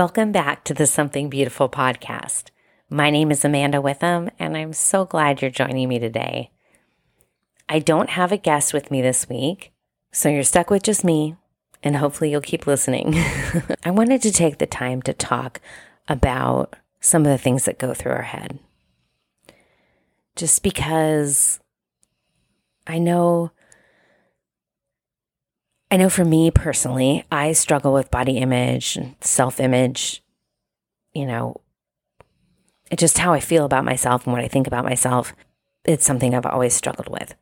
Welcome back to the Something Beautiful podcast. My name is Amanda Witham, and I'm so glad you're joining me today. I don't have a guest with me this week, so you're stuck with just me, and hopefully you'll keep listening. I wanted to take the time to talk about some of the things that go through our head. Just because I know I know for me personally, I struggle with body image and self image, you know, just how I feel about myself and what I think about myself. It's something I've always struggled with.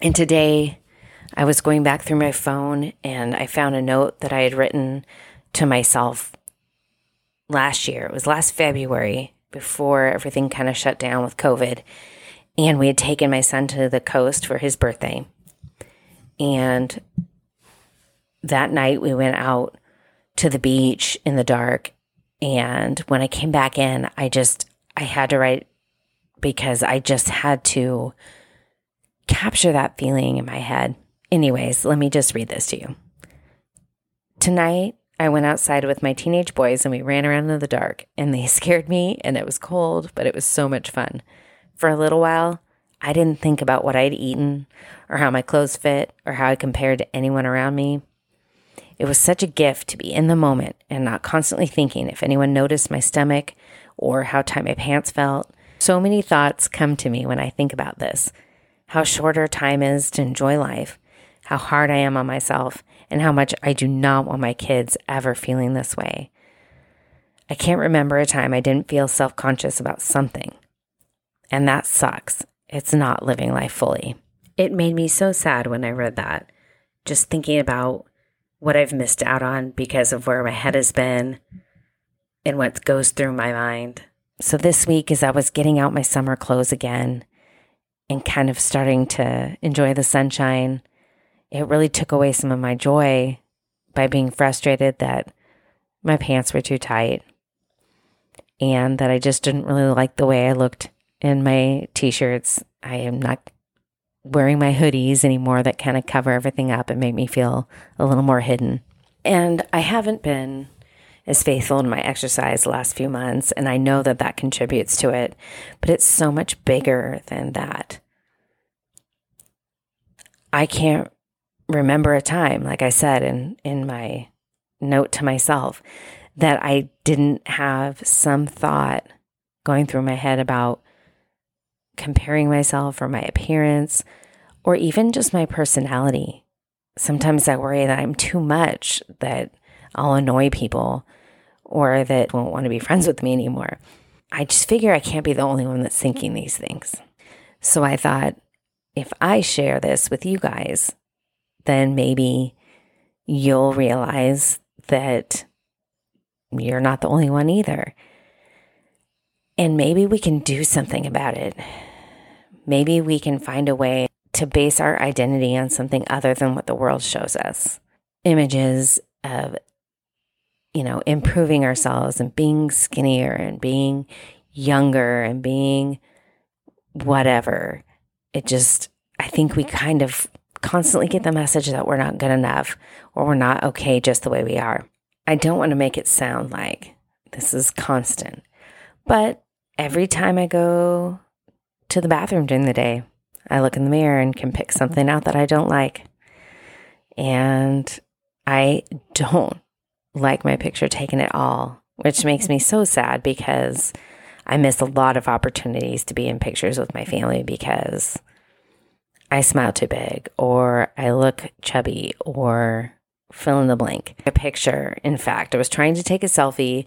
And today I was going back through my phone and I found a note that I had written to myself last year. It was last February before everything kind of shut down with COVID. And we had taken my son to the coast for his birthday. And that night we went out to the beach in the dark. And when I came back in, I just, I had to write because I just had to capture that feeling in my head. Anyways, let me just read this to you. Tonight, I went outside with my teenage boys and we ran around in the dark, and they scared me, and it was cold, but it was so much fun. For a little while, I didn't think about what I'd eaten or how my clothes fit or how I compared to anyone around me. It was such a gift to be in the moment and not constantly thinking if anyone noticed my stomach or how tight my pants felt. So many thoughts come to me when I think about this how short our time is to enjoy life, how hard I am on myself, and how much I do not want my kids ever feeling this way. I can't remember a time I didn't feel self conscious about something. And that sucks it's not living life fully. It made me so sad when I read that, just thinking about what I've missed out on because of where my head has been and what goes through my mind. So, this week, as I was getting out my summer clothes again and kind of starting to enjoy the sunshine, it really took away some of my joy by being frustrated that my pants were too tight and that I just didn't really like the way I looked in my t shirts. I am not wearing my hoodies anymore that kind of cover everything up and make me feel a little more hidden. And I haven't been as faithful in my exercise the last few months, and I know that that contributes to it, but it's so much bigger than that. I can't remember a time, like I said in, in my note to myself, that I didn't have some thought going through my head about comparing myself or my appearance or even just my personality. Sometimes I worry that I'm too much, that I'll annoy people or that won't want to be friends with me anymore. I just figure I can't be the only one that's thinking these things. So I thought if I share this with you guys, then maybe you'll realize that you're not the only one either. And maybe we can do something about it maybe we can find a way to base our identity on something other than what the world shows us. Images of, you know, improving ourselves and being skinnier and being younger and being whatever. It just, I think we kind of constantly get the message that we're not good enough or we're not okay just the way we are. I don't want to make it sound like this is constant, but every time I go to the bathroom during the day. I look in the mirror and can pick something out that I don't like. And I don't like my picture taken at all, which makes me so sad because I miss a lot of opportunities to be in pictures with my family because I smile too big or I look chubby or fill in the blank. A picture, in fact, I was trying to take a selfie.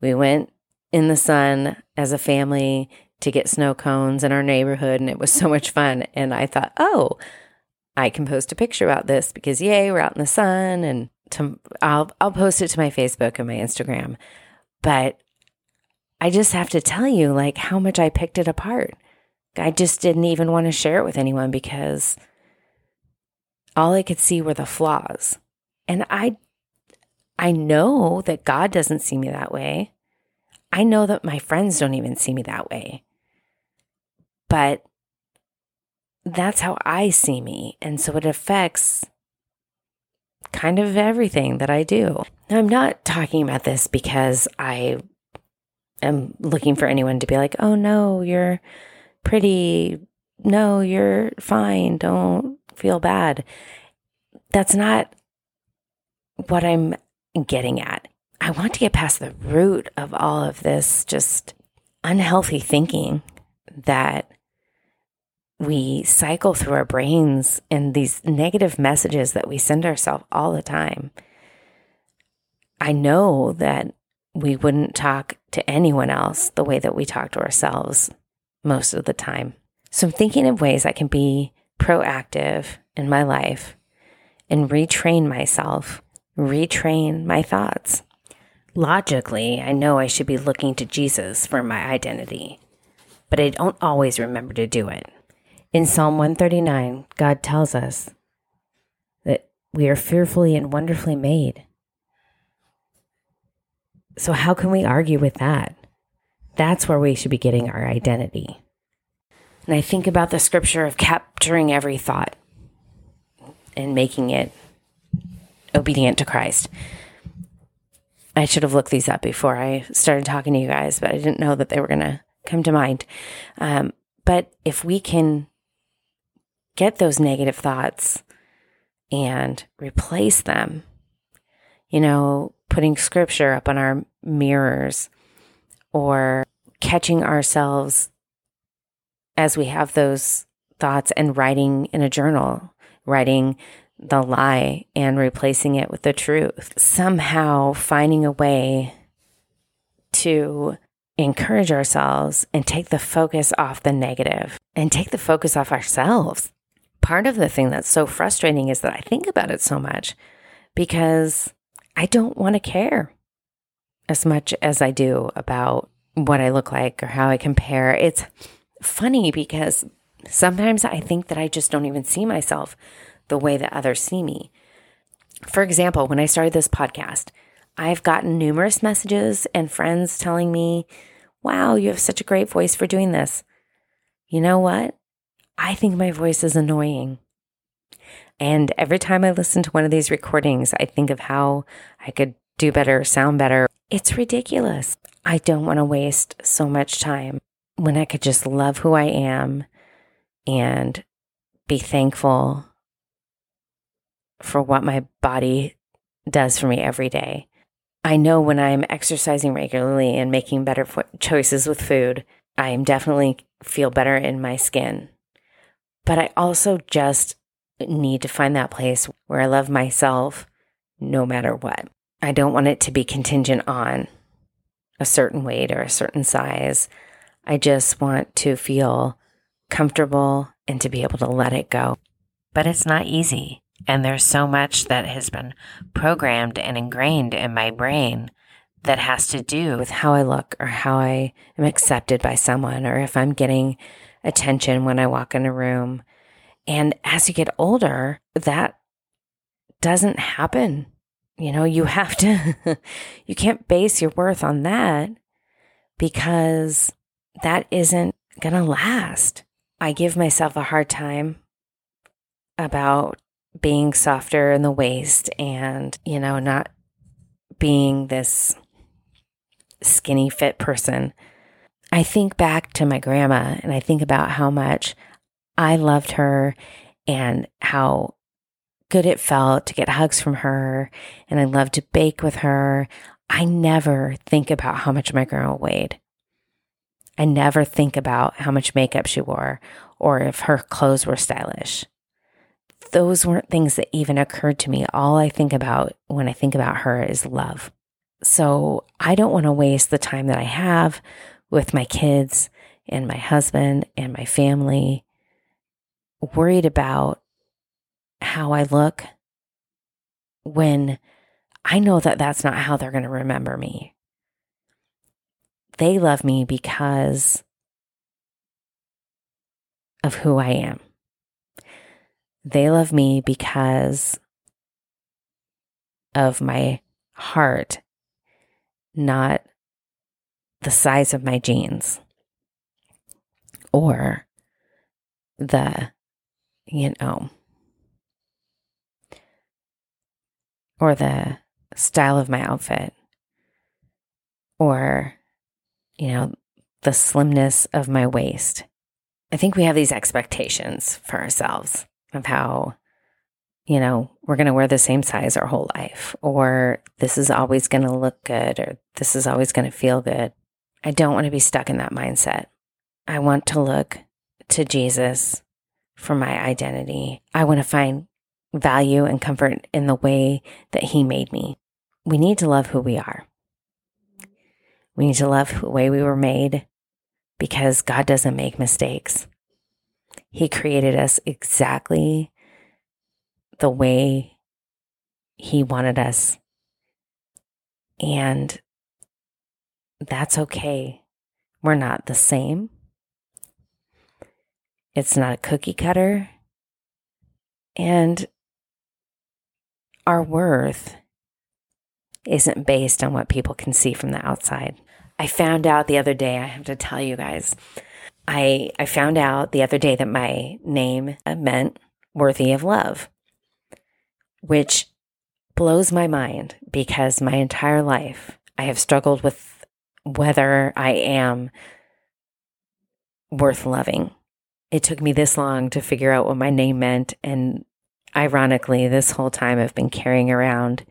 We went in the sun as a family to get snow cones in our neighborhood, and it was so much fun. And I thought, oh, I can post a picture about this because yay, we're out in the sun, and to, I'll I'll post it to my Facebook and my Instagram. But I just have to tell you, like, how much I picked it apart. I just didn't even want to share it with anyone because all I could see were the flaws. And I I know that God doesn't see me that way. I know that my friends don't even see me that way. But that's how I see me. And so it affects kind of everything that I do. Now, I'm not talking about this because I am looking for anyone to be like, oh no, you're pretty. No, you're fine. Don't feel bad. That's not what I'm getting at. I want to get past the root of all of this just unhealthy thinking that we cycle through our brains in these negative messages that we send ourselves all the time. I know that we wouldn't talk to anyone else the way that we talk to ourselves most of the time. So I'm thinking of ways I can be proactive in my life and retrain myself, retrain my thoughts. Logically, I know I should be looking to Jesus for my identity, but I don't always remember to do it. In Psalm 139, God tells us that we are fearfully and wonderfully made. So, how can we argue with that? That's where we should be getting our identity. And I think about the scripture of capturing every thought and making it obedient to Christ. I should have looked these up before I started talking to you guys, but I didn't know that they were going to come to mind. Um, but if we can get those negative thoughts and replace them, you know, putting scripture up on our mirrors or catching ourselves as we have those thoughts and writing in a journal, writing the lie and replacing it with the truth. Somehow finding a way to encourage ourselves and take the focus off the negative and take the focus off ourselves. Part of the thing that's so frustrating is that I think about it so much because I don't want to care as much as I do about what I look like or how I compare. It's funny because sometimes I think that I just don't even see myself the way that others see me. For example, when I started this podcast, I've gotten numerous messages and friends telling me, wow, you have such a great voice for doing this. You know what? I think my voice is annoying. And every time I listen to one of these recordings, I think of how I could do better, sound better. It's ridiculous. I don't want to waste so much time when I could just love who I am and be thankful for what my body does for me every day. I know when I'm exercising regularly and making better choices with food, I am definitely feel better in my skin. But I also just need to find that place where I love myself no matter what. I don't want it to be contingent on a certain weight or a certain size. I just want to feel comfortable and to be able to let it go. But it's not easy. And there's so much that has been programmed and ingrained in my brain that has to do with how I look or how I am accepted by someone or if I'm getting attention when I walk in a room. And as you get older, that doesn't happen. You know, you have to, you can't base your worth on that because that isn't going to last. I give myself a hard time about being softer in the waist and, you know, not being this skinny fit person. I think back to my grandma and I think about how much I loved her and how good it felt to get hugs from her. And I loved to bake with her. I never think about how much my grandma weighed. I never think about how much makeup she wore or if her clothes were stylish those weren't things that even occurred to me. All I think about when I think about her is love. So I don't want to waste the time that I have with my kids and my husband and my family worried about how I look when I know that that's not how they're going to remember me. They love me because of who I am. They love me because of my heart, not the size of my jeans or the, you know, or the style of my outfit or, you know, the slimness of my waist. I think we have these expectations for ourselves of how, you know, we're going to wear the same size our whole life, or this is always going to look good, or this is always going to feel good. I don't want to be stuck in that mindset. I want to look to Jesus for my identity. I want to find value and comfort in the way that He made me. We need to love who we are. We need to love the way we were made because God doesn't make mistakes. He created us exactly the way He wanted us. And that's okay. We're not the same. It's not a cookie cutter. And our worth isn't based on what people can see from the outside. I found out the other day, I have to tell you guys, I, I found out the other day that my name meant worthy of love, which blows my mind because my entire life I have struggled with whether I am worth loving. It took me this long to figure out what my name meant. And ironically, this whole time I've been carrying around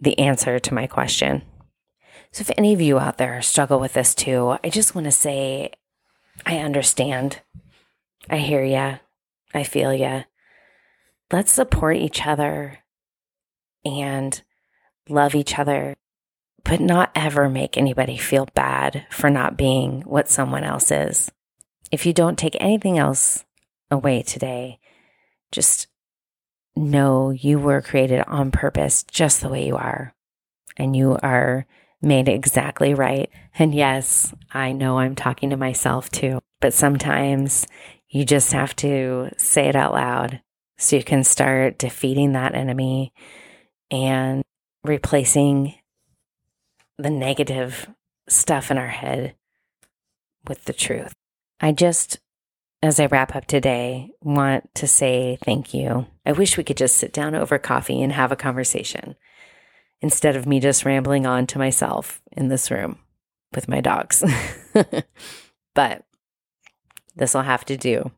the answer to my question. So, if any of you out there struggle with this too, I just want to say I understand. I hear you. I feel you. Let's support each other and love each other, but not ever make anybody feel bad for not being what someone else is. If you don't take anything else away today, just know you were created on purpose just the way you are. And you are made exactly right. And yes, I know I'm talking to myself too, but sometimes you just have to say it out loud so you can start defeating that enemy and replacing the negative stuff in our head with the truth. I just as I wrap up today, want to say thank you. I wish we could just sit down over coffee and have a conversation instead of me just rambling on to myself in this room with my dogs. but this will have to do.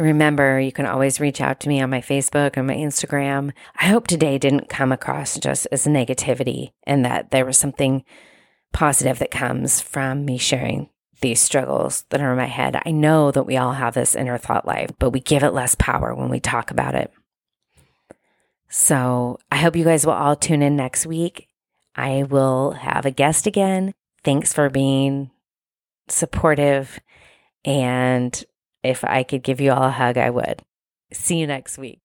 Remember, you can always reach out to me on my Facebook and my Instagram. I hope today didn't come across just as negativity and that there was something positive that comes from me sharing these struggles that are in my head. I know that we all have this inner thought life, but we give it less power when we talk about it. So I hope you guys will all tune in next week. I will have a guest again. Thanks for being supportive. And if I could give you all a hug, I would. See you next week.